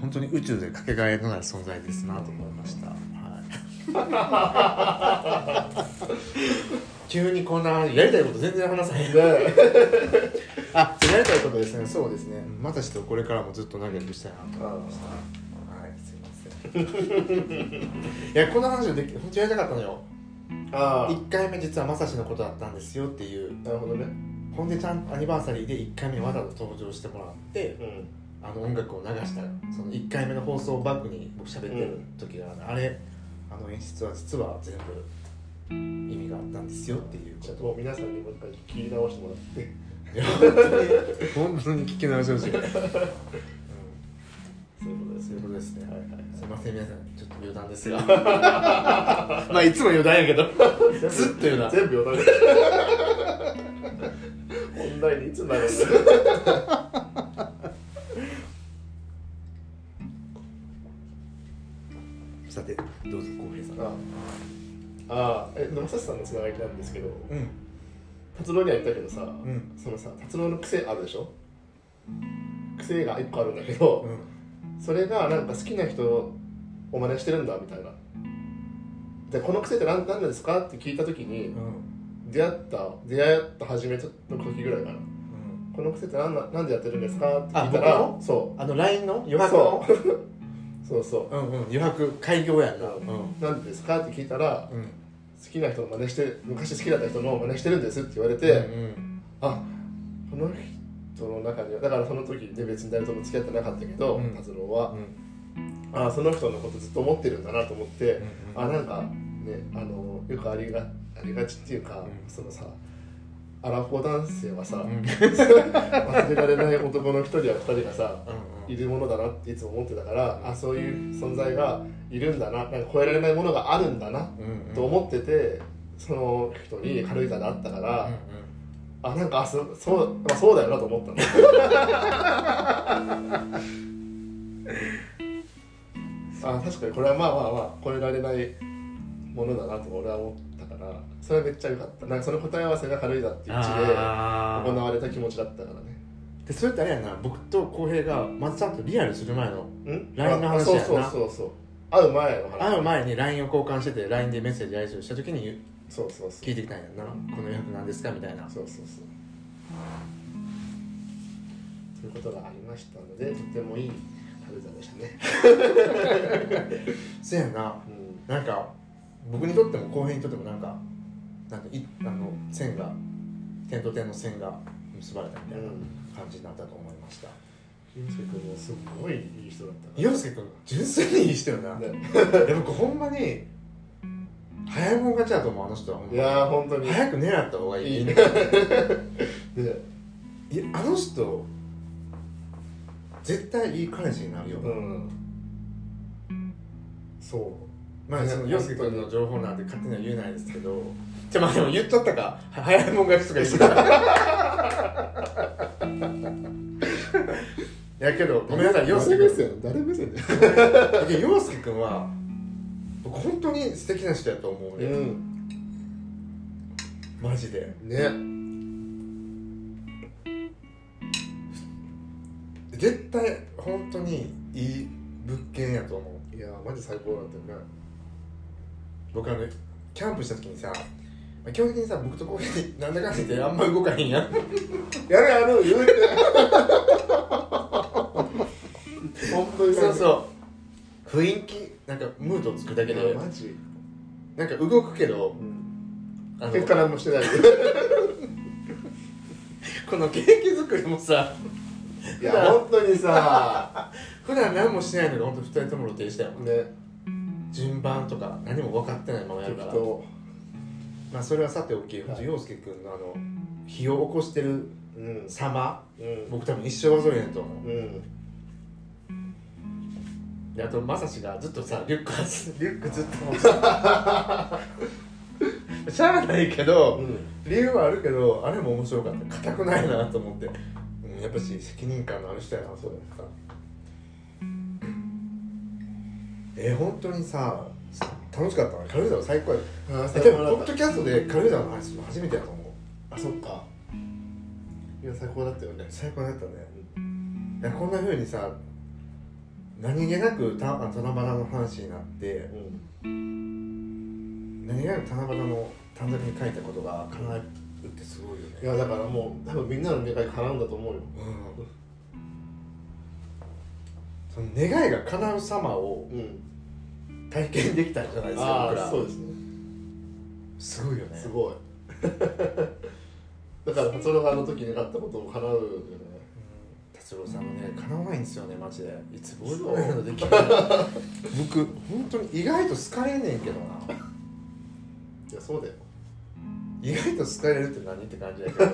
本当に宇宙でかけがえのない存在ですなと思いました、はい、<laughs> 急にこんなやりたいこと全然話さへん。<laughs> あやりたいことですね。そうですね。またしとこれからもずっと仲良くしたいなと思いました。はいすいません。<laughs> いやこの話をでき本当やりたかったのよ。ああ。1回目実はまさしのことだったんですよっていう。なるほどね。ほんでちゃんとアニバーサリーで1回目わざと登場してもらってうん。あの音楽を流したその1回目の放送をバックに僕喋ってる時がある、あれあの演出は実は全部意味があったんですよっていうちょっこともう皆さんにもう一回聞き直してもらって。いや本当に本当に聞き直してほしい、うん、そういうことですそういうことですね。はいはいすいません。皆さんちょっと余談ですが。<laughs> まあいつも余談やけど。<laughs> ずっと余談。全部余談 <laughs> 本題にいつなるんださうぞ浩平さんあああえでもさんのつながりなんですけどうん。達郎には言ったけどさ、ん。そのさ達郎の癖あるでしょ？癖が一個あるんだけど、それがなんか好きな人を真似してるんだみたいな。でこの癖って何何ですかって聞いた時にうん。出会った出会った初めの時ぐらいかな。この癖って何ななんでやってるんですかって聞いたあら僕の？そあの LINE の？う余白のそうそう。うんうん。余白開業やんなうん。なんでですか？って聞いたらうん。好きな人の真似して昔好きだった人の真似してるんですって言われて、うんあこの人の中にはだからその時で別に誰とも付き合ってなかったけど、うん。達郎はう、ん。あその人のことずっと思ってるんだなと思って、うん。あなんかねあのよくありがありがちっていうか、うん。そのさアラフォー男性はさ、うん。忘れられない男の一人や二人がさうんいるものだなっていつも思ってたからあそういう存在がいるんだななんか超えられないものがあるんだなうんと思っててその人に軽井沢で会ったから、うんあなんかあそそう、まあ、そうだよなと思ったの。<laughs> あ確かにこれはまあまあまあ超えられないものだなと俺は思ったからそれはめっちゃ良かった。なんかその答え合わせが軽井沢っていう地であー行われた気持ちだったからね。でそれってあれやな。僕と浩平がまずちゃんとリアルする前のん？LINE の話あやな。そうそうそうそう。会う前の話。会う前に LINE を交換してて LINE でメッセージやり取りした時にそうそうそう。聞いてきたんやんな。この余白なんですかみたいな。そうそうそう。ということがありましたのでとてもいい軽井沢でしたね、<laughs> そうやんな。うん。なんか僕にとっても浩平にとってもなんかなんかいあの線が点と点の線が結ばれたみたいな感じになったと思いました。金介君もすごいいい人だった洋介君純粋にいい人よな、ね。で僕ほんまに早いもん勝ちだと思うあの人はいやー本当に。早く狙った方がいい。いいね。<laughs> いやであの人絶対いい彼氏になるよ、うん。そうまあその洋介君の情報なんて勝手には言えないですけど。じゃあまあでも言っちゃったか。は早いもん勝ちとか言ってた。<laughs> やけどごめんなさい洋介君。誰目線？で？洋介君は僕本当に素敵な人やと思うね、うん。マジで。ね。絶対本当にいい物件やと思う。いやーマジ最高だったよね僕あのキャンプした時にさまあ基本的にさ僕とこういうなんだかんだ言ってあんま動かへんやん。やれやろう言うて。本当に。そうそう。雰囲気なんかムードを作るだけで。マジ、なんか動くけどうん、あの結果何もしてない。<laughs> このケーキ作りもさいや本当にさ。<laughs> 普段何もしないのが本当二人とも露呈したよ。ね順番とか何も分かってないままやるから。まあそれはさておき、はい。陽介君のあの火を起こしてるうん様うん。僕多分一生忘れへんと思う。うん。であとまさしがずっとさリュックはずリュックずっと持ってたしゃあないけど、うん。理由はあるけどあれも面白かった。硬くないなと思って、うん、やっぱし責任感のある人やなそう思ったえー、本当にさ楽しかったな軽井沢最高やでもポッドキャストで軽井沢の話するの初めてやと思うあそっか。いや最高だったよね。最高だったね。いやこんなふうにさ何気なくた七夕の話になってうん。何気なく七夕の短冊に書いたことが叶うってすごいよね。いやだからもう多分みんなの願い叶うんだと思うよ。うん。その願いが叶う様をうん体験できたんじゃないですかあ僕ら。あそうですね。すごいよね。すごい。<laughs> だから達郎があの時願ったことを叶うよね。うん。達郎さんのね叶わないんですよねマジで。いつボールボールのできる <laughs> 僕本当に意外と好かれんねんけどな。いやそうだよ。意外と好かれるって何って感じだけど。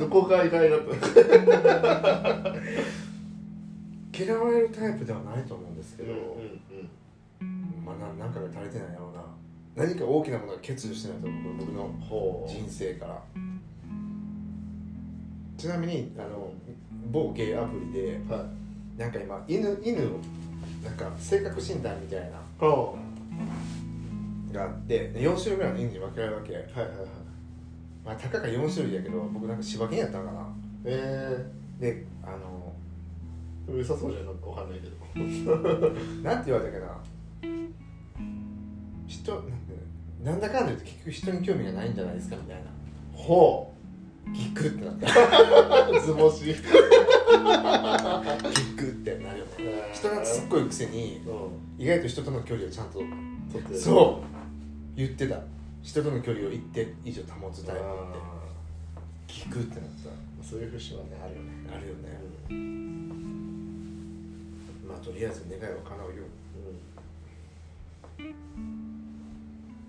<laughs> どこが意外だった嫌われるタイプではないと思うんですけど、うんまあな何かが足りてないやろうな何か大きなものが欠如してないと思う僕のほ人生から。ちなみにあの某ゲイアプリでうはい。なんか今犬犬をなんか性格診断みたいなはがあって4種類ぐらいの犬に分けられるわけ。いはいはい。まあたかが4種類やけど僕なんか柴犬やったのかな。えであのえー、良さそうじゃんなんかわかんないけど。なんて言われたかな。人なんてなんだかんだ言って結局人に興味がないんじゃないですかみたいな。ほギックってなった。う図星。ギックってなるよね。人がすっごいくせにうん。意外と人との距離をちゃんと撮ってそう。言ってた。人との距離を一定以上保つタイプって。あギクってなっーそういう節はねあるよね。たあるよね。まあとりあえず願いは叶うよ。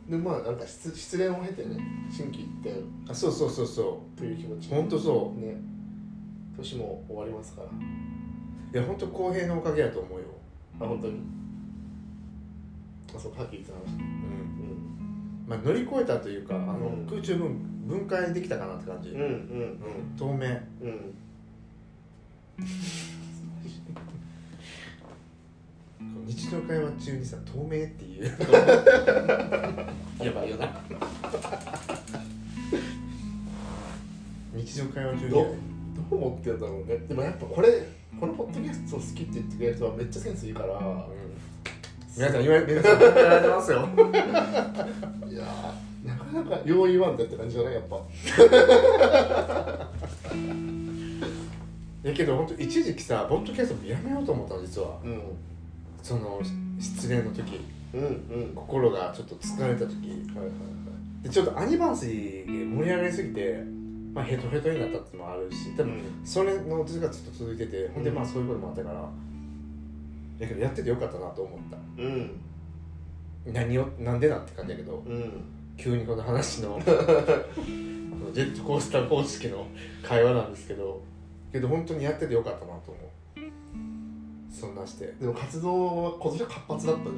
でまあなんか失失恋を経てね心機一転あそうそうそうそという気持ち。うほんとそね。年も終わりますから。ういやほんと公平のおかげやと思うよ。あ本当に。あそうさっき言ってた話。うん。うん。まあ乗り越えたというかあの、うん空中分分解できたかなって感じ、うんうん。うん。透明。うん日常会話中にさ透明っていう。やばいよな。日常会話中に。どどう思ってんだろうね。でもやっぱこれこのポッドキャスト好きって言ってくれる人はめっちゃセンスいいから、うん。皆さん言われ皆さん。言われてますよ。いやーなかなかよう言わんでって感じじゃない？やっぱ。<laughs> やけど本当一時期さポッドキャストやめようと思ったの実は。うんその失恋の時。うんうん。心がちょっと疲れた時。はいはいでちょっとアニバーサリーで盛り上がりすぎて、まあ、ヘトヘトになったってのもあるし多分それの続きがずっと続いてて、ほんでまあそういうこともあったから。だけどやっててよかったなと思った。うん。何をなんでなって感じだけどうん。急にこの話のこの <laughs> ジェットコースター方式の会話なんですけどけど本当にやっててよかったなと思うそんなして。でも活動は今年は活発だったんじゃ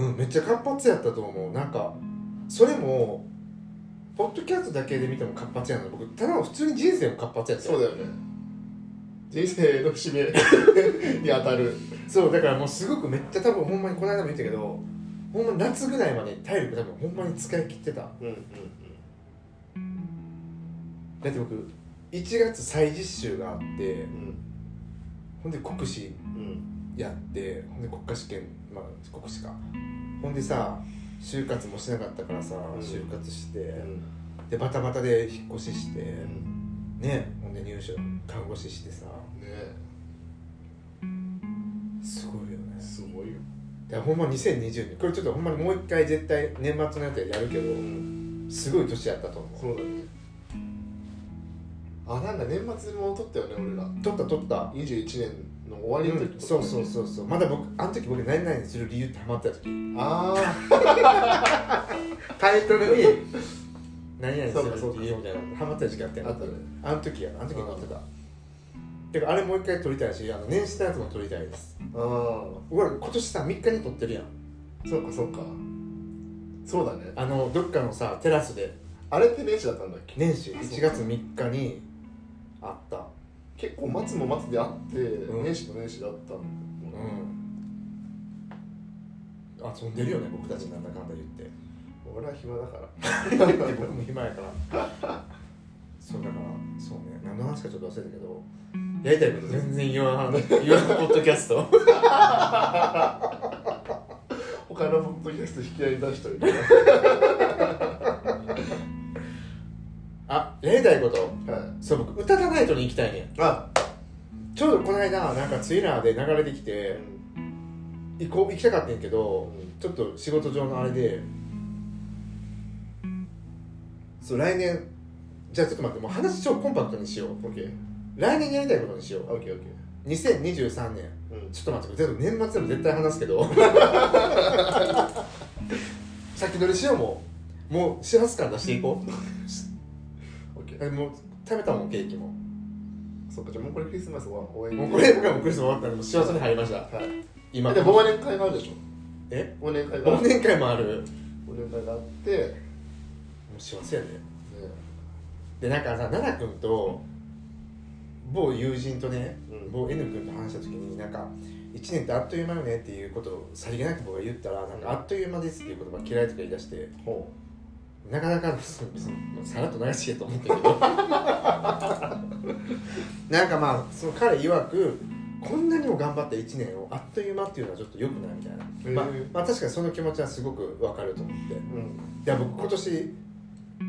ない？うんめっちゃ活発やったと思う。なんかそれもポッドキャストだけで見ても活発やの僕ただの普通に人生も活発やったそうだよね。人生の節目に当たる。そうだからもうすごくめっちゃ多分ほんまにこの間も言ったけどほんま夏ぐらいまで体力多分ほんまに使い切ってた。うんうんだって僕1月再実習があってうんほんで国試うん。やってほんで国家試験まあ国試か。ほんでさ就活もしなかったからさ、うん。就活して、うん。でバタバタで引っ越しして、うん。ねほんで入所看護師してさ。ね。すごいよね。すごいよ。だからほんま2020年これちょっとほんまにもう一回絶対年末のやつやるけどうん。すごい年やったと思う。そうだねあなんか年末も撮ったよね俺ら。撮った撮った。21年の終わりの時うんそうそうそうそう。まだ僕あの時僕何々にする理由ってハマってた時。あ <laughs> タイトルに何々する理由みたいなハマってた時期あったよああったね。あの時やあの時に撮ってた。てかあれもう一回撮りたいしあの年始のやつも撮りたいです。ああ俺今年さ3日に撮ってるやん。そうかそうか。そうだね。あのどっかのさテラスで。あれって年始だったんだっけ？年始。1月3日にあった。結構松も松であって、うん。年始と年始だったんだう。ん。遊んでるよね僕たちなんだかんだ言って。俺は暇だから。<laughs> 僕も暇やから。そうだからそうね。何の話かちょっと忘れたけどやりたいこと全然言わん言わんポッドキャスト。<laughs> 他のポッドキャスト引き合い出しといてやりたいこと。はい。そう僕歌たナイトに行きたいねん。あ。ちょうどこの間なんかツイッターで流れてきて行こう行きたかったんやけどちょっと仕事上のあれでそう来年じゃあちょっと待ってもう話超コンパクトにしようオッケー。来年やりたいことにしよう。オッケーオッケ2023年。ーうん。ちょっと待って全部年末でも絶対話すけど。<laughs> 先取りしようもう。もう幸せ感出していこう <laughs> えもう食べたもんケーキも。ーそっかじゃあもうこれクリスマスは応援もうこれ僕はもうクリスマス終わったんでもう幸せに入りました。はい。今。で忘年会があるでしょ？え？忘年会が？ある忘年会もある。もう忘年会があって。幸せやね。ね。でなんかさ奈々君と某友人とね、うん。某 N 君と話した時になんか1年ってあっという間よねっていうことをさりげなく僕が言ったらなんかあっという間ですっていう言葉嫌いとか言い出してほなかなかさらっと流してと思ったけど。なんかまあその彼曰くこんなにも頑張った1年をあっという間っていうのはちょっと良くないみたいな、へー。まあ、まあ確かにその気持ちはすごくわかると思って。ううん。いや僕今年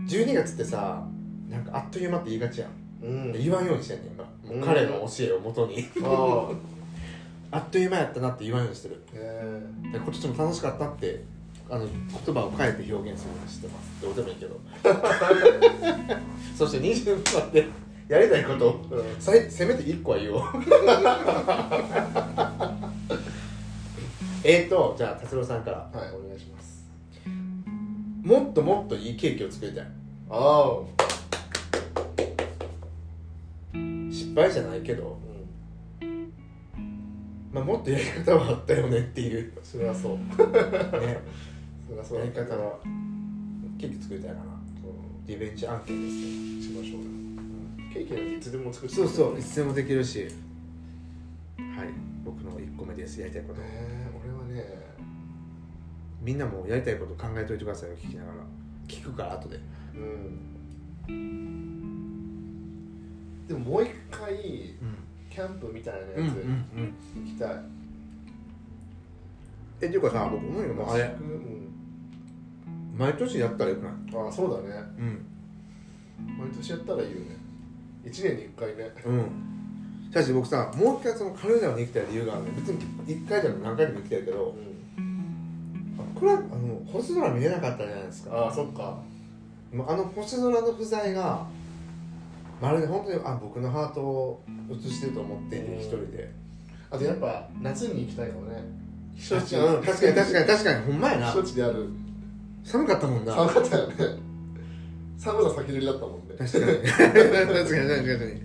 12月ってさなんかあっという間って言いがちやん。うん。言わんようにしてんねん今。彼の教えをもとにああ <laughs> あっという間やったなって言わんようにしてる。えで今年も楽しかったってあの言葉を変えて表現するようにしてます。どうでもいいけど。<laughs> そして20分待ってやりたいこと。ーうん。せめて1個は言おう。<laughs> えーとじゃあ達郎さんからはい。お願いします。もっともっといいケーキを作りたい。あ失敗じゃないけど、あうん。まあ、もっとやり方はあったよねっていう。それはそう。<laughs> ねそれはそうやり方は。ケーキ作りたいかな。う。リベンジ案件ですね。んしましょう。よケーキなんていつでも作ってそうそう。いつでもできるし。はい。僕の1個目です。やりたいこと。えー、俺はね。みんなもやりたいこと考えといてくださいよ。聞きながら。聞くから後で。うん。でももう一回うん。キャンプみたいなやつうんうんうん。行きたい、えっていうかさ僕思うよもうあれ？うん。毎年やったらよくない？ああそうだね。うん。毎年やったらいいよね。1年に1回ね。うん。しかし僕さもう一回その軽井沢に行きたい理由があるね別に1回じゃなく何回でも行きたいけどあこれはあの星空見れなかったじゃないですか。ああそっか。あの星空の不在がまるで本当にあ僕のハートを映してると思っていて一人で。あとやっぱ夏に行きたいかもね避暑地うん確かに確かに確かにほんまやな。避暑地である。寒かったもんな。寒かったよね。寒さ先取りだったもんね。確かに。確かに。確かに。確かに。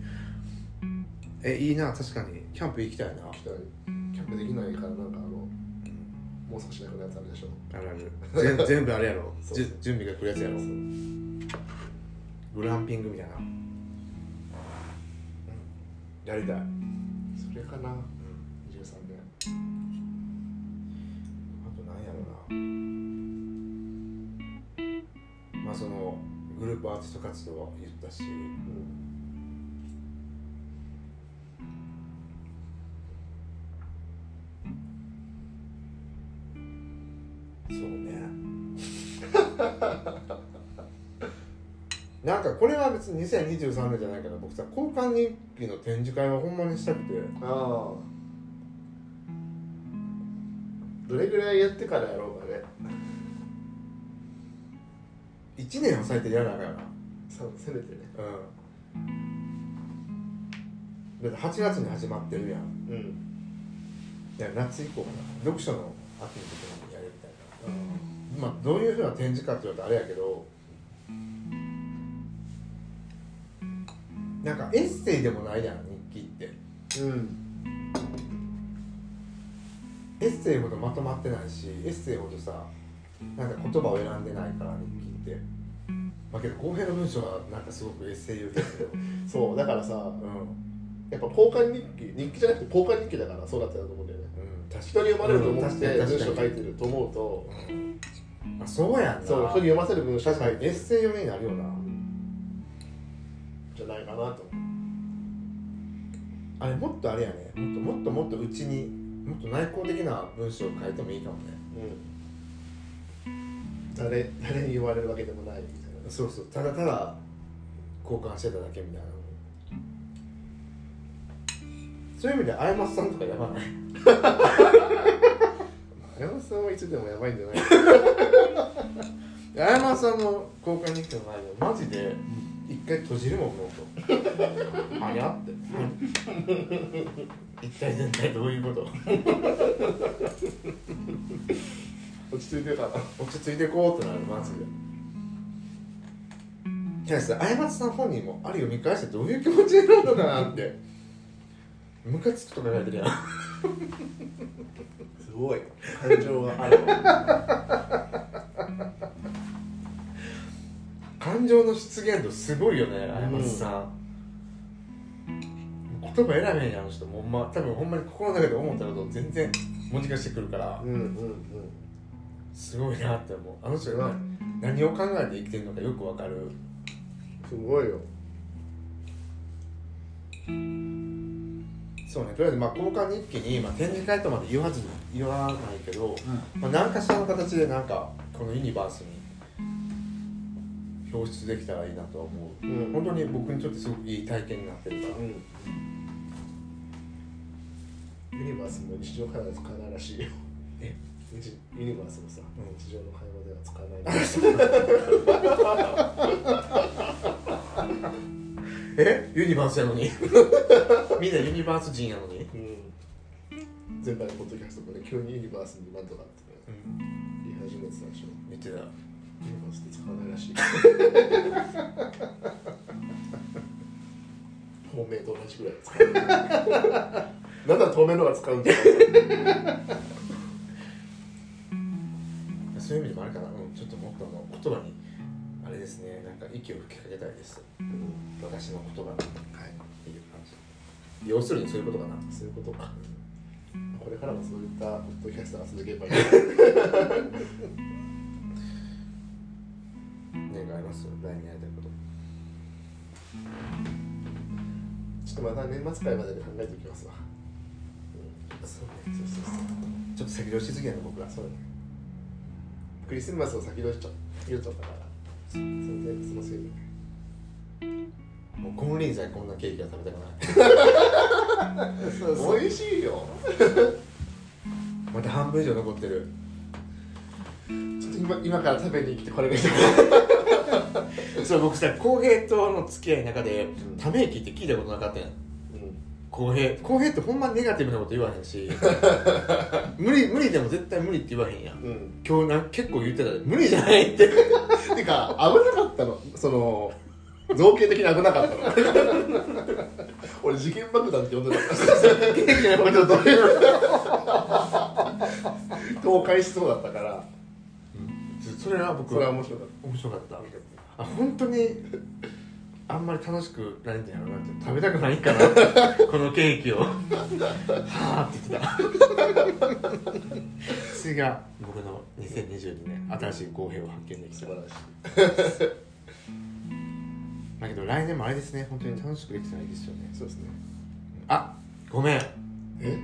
えいいな確かに。キャンプ行きたいな。行きたい。キャンプできないからなんかあのもう少しなくなるやつあるでしょ。あるある。全全部あれやろ。そう。じゅ準備が来るやつやろ。グランピングみたいな、うん、やりたい、それかなまあそのグループアーティスト活動は言ったしそうね。<laughs> なんかこれは別に2023年じゃないけど僕さ交換日記の展示会はほんまにしたくて。ああ。どれぐらいやってからやろうかね。1年抑えてやらなあかんよな。そうせめてね。うん。だって8月に始まってるやん。うん。いや夏以降かな。読書の秋の時にやるみたいな。まあどういうふうな展示かって言われたらあれやけどなんかエッセイでもないやん日記って。うんエッセイほどまとまってないしエッセイほどさなんか言葉を選んでないから日記って。まあけど公平の文章はなんかすごくエッセイ寄りだけど。<laughs> そうだからさうん。やっぱ交換日記日記じゃなくて交換日記だからそうだったと思うんだよね。うん。確人に読まれると思っうんて文章書いてると思うと。うんあそうやんな。そう人に読ませる文章確かにエッセイ寄りになるよなじゃないかなと。あれもっとあれやね。もっともっともっとうちにもっと内向的な文章を書いてもいいかもね。うん。誰誰に言われるわけでもないみたいな。そうそう。ただただ交換してただけみたいな。そういう意味であやまさんとかやばない？<laughs> 山本さんはいつでもやばいんじゃない？あやまさんの交換日記の前でマジで一回閉じるもんノートあにゃって一体全体どういうこと？<laughs> 落ち着いてた。な落ち着いてこうってなるマジで。いやさ過ちさん本人もあれ読み返してどういう気持ちになるのかなって。ムカつくとか書いてるやん。<laughs> すごい。感情がある <laughs> 感情の出現度すごいよね過ちさん、言葉選べへんやん人もうま多分ほんまに心の中で思ったことを全然文字化してくるからうんうんうんすごいなって思う。あの人がうん。何を考えて生きてるのかよくわかる。すごいよ。そうねとりあえずまあ交換日記に、まあ、展示会とまで言わず言わないけど、まあ、何かしらの形でなんかこのユニバースに表出できたらいいなとは思う、うん。本当に僕にとってすごくいい体験になってるから、うん。ユニバースも日常会話で使えないらしいよ。え？日ユニバースもさ、うん。日常の会話では使えない。らしいえ？ユニバースやのに？<laughs> みんなユニバース人やのに、うん。前回のポッドキャストで急にユニバースになんとかってね言い始めてたでしょ。言ってたユニバースって使わないらしい透明と同じぐらい使うなんだ。透明のが使うん。じゃないそういう意味でもあれかな、うん、ちょっともっとあの言葉にあれですね。なんか息を吹きかけたいです。私の言葉に。はい。っていう感じ。要するにそういうことかな。そういうことか。これからもそういったポッドキャストが続けばいい <laughs> 何かあります来年やりたいことちょっとまた年末会までで考えておきますわ、そうねそうそうそう。ちょっと先取しすぎやな僕らそうね。クリスマスを先取しちゃ先取っちゃったからそれでそのせいで。もう金輪際こんなケーキは食べたくない。<laughs> 美味しいよ。また半分以上残ってる。ちょっと今今から食べに来てこれがいい <laughs> そう僕さ浩平との付き合いの中でうん。ため息って聞いたことなかったやん。うん。浩平。浩平ってほんまネガティブなこと言わへんし。<laughs> 無理無理でも絶対無理って言わへんやん。うん。今日な結構言ってたで。無理じゃないって。<laughs> てか危なかったの。その造形的に危なかったの。俺事件爆弾って呼んでた。から倒壊しそうだったからそれは僕それは面白かっ面白かった。あ本当にあんまり楽しくないんだよなって食べたくないかな <laughs> このケーキを。はあって言ってた。次が僕の2022年新しい公平を発見できた。だけど来年もあれですね。本当に楽しくできたらいいですよね。そうですね。あごめん。え？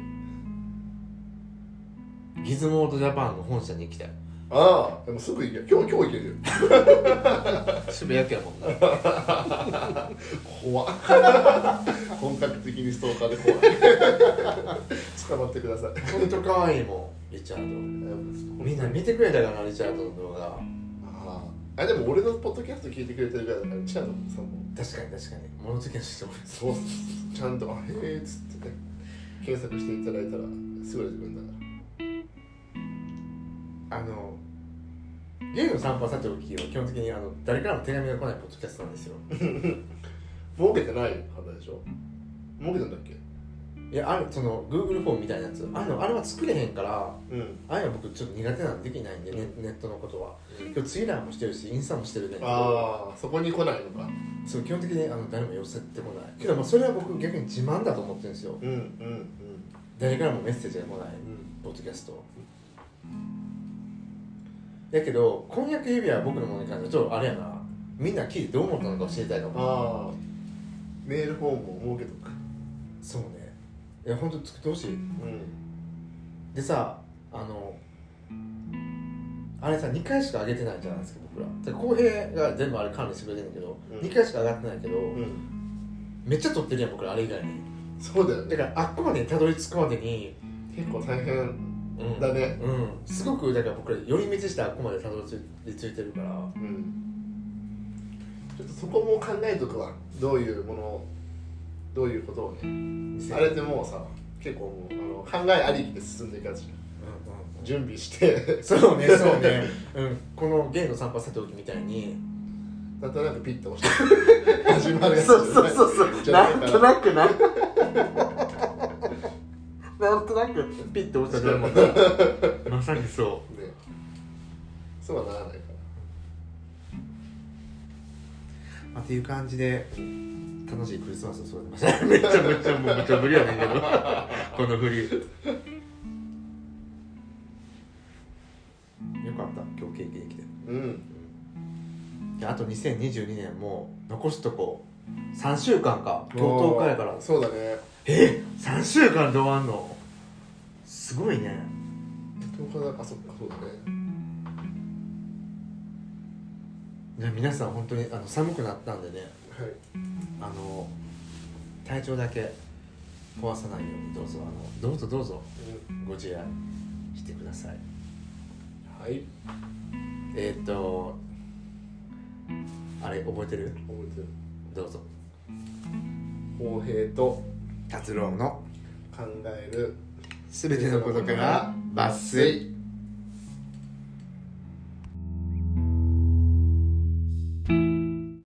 ギズモードジャパンの本社に行きたいああでもすぐ行ける今日今日行けるよ。渋谷区やもんな。怖っ。本格的にストーカーで怖い。捕まってください。本当可愛いもんリチャード。みんな見てくれたかなリチャードの動画。あああでも俺のポッドキャスト聞いてくれてるからチアのさんも。確かに確かに。物好きな人もそうちゃんと「あへえ」っつってね検索していただいたらすぐ自分だかあのゲイの散歩はさておきは基本的にあの誰からも手紙が来ないポッドキャストなんですよ。ら <laughs> 儲けてない方でしょ？儲けてんだっけ？いやあるその Google フォームみたいなやつ。あのあれは作れへんからうん。あれは僕ちょっと苦手なんでできないんで、ネネットのことは。今日ツイッターもしてるしインスタもしてるねんけど。ああそこに来ないのか。そう基本的にあの誰も寄せてこない。けどまあそれは僕逆に自慢だと思ってるんですよ。うんうんうん。誰からもメッセージが来ないうん。ポッドキャストだけど婚約指輪は僕のものに関してはちょっとあれやな。みんな聞いてどう思ったのか知りたいかも。ああ。メールフォームを設けとく。そうね。いや本当作ってほしい。うん。でさあのあれさ2回しか上げてないじゃないですか僕ら。で浩平が全部あれ管理してくれてるんだけど、うん。2回しか上がってないけど、うん。めっちゃ撮ってるやん僕らあれ以外に。そうだよね。だからあっこまでたどり着くまでに、結構大変。うんだね。うん。すごくだから僕ら寄り道してあっこまでたどり着いてるから。うん。ちょっとそこも考えとくわ。どういうものをどういうことをね。あれってもうさ結構もうあの考えありきで進んでいくやつじ準備して。そうねそうね、<laughs> うん、このゲイの散歩さておきみたいに。なんとなくピッと押して。始まるやつそうそうそうそう。なんとなくななんとなくピッと押したらもんなまさにそう。ね。そうはならないかまあ、っていう感じで楽しいクリスマスを過ごしました。<laughs> めっちゃめっちゃもうめっちゃ無理やねんけど。<laughs> この振りよかった。今日ケーキできて。らうん。であと2022年も残すとこ3週間か。今日10日やから。そうだね。え？3週間で終わんの？すごいね。10日だあそっか。そうだね。じゃあ皆さん本当にあの寒くなったんでね。はい。あの体調だけ壊さないようにどうぞ。あのどうぞどうぞ。ご自愛してください。はい。えー、っとあれ覚えてる？覚えてる。どうぞ。公平と達郎の考える全てのことから抜粋。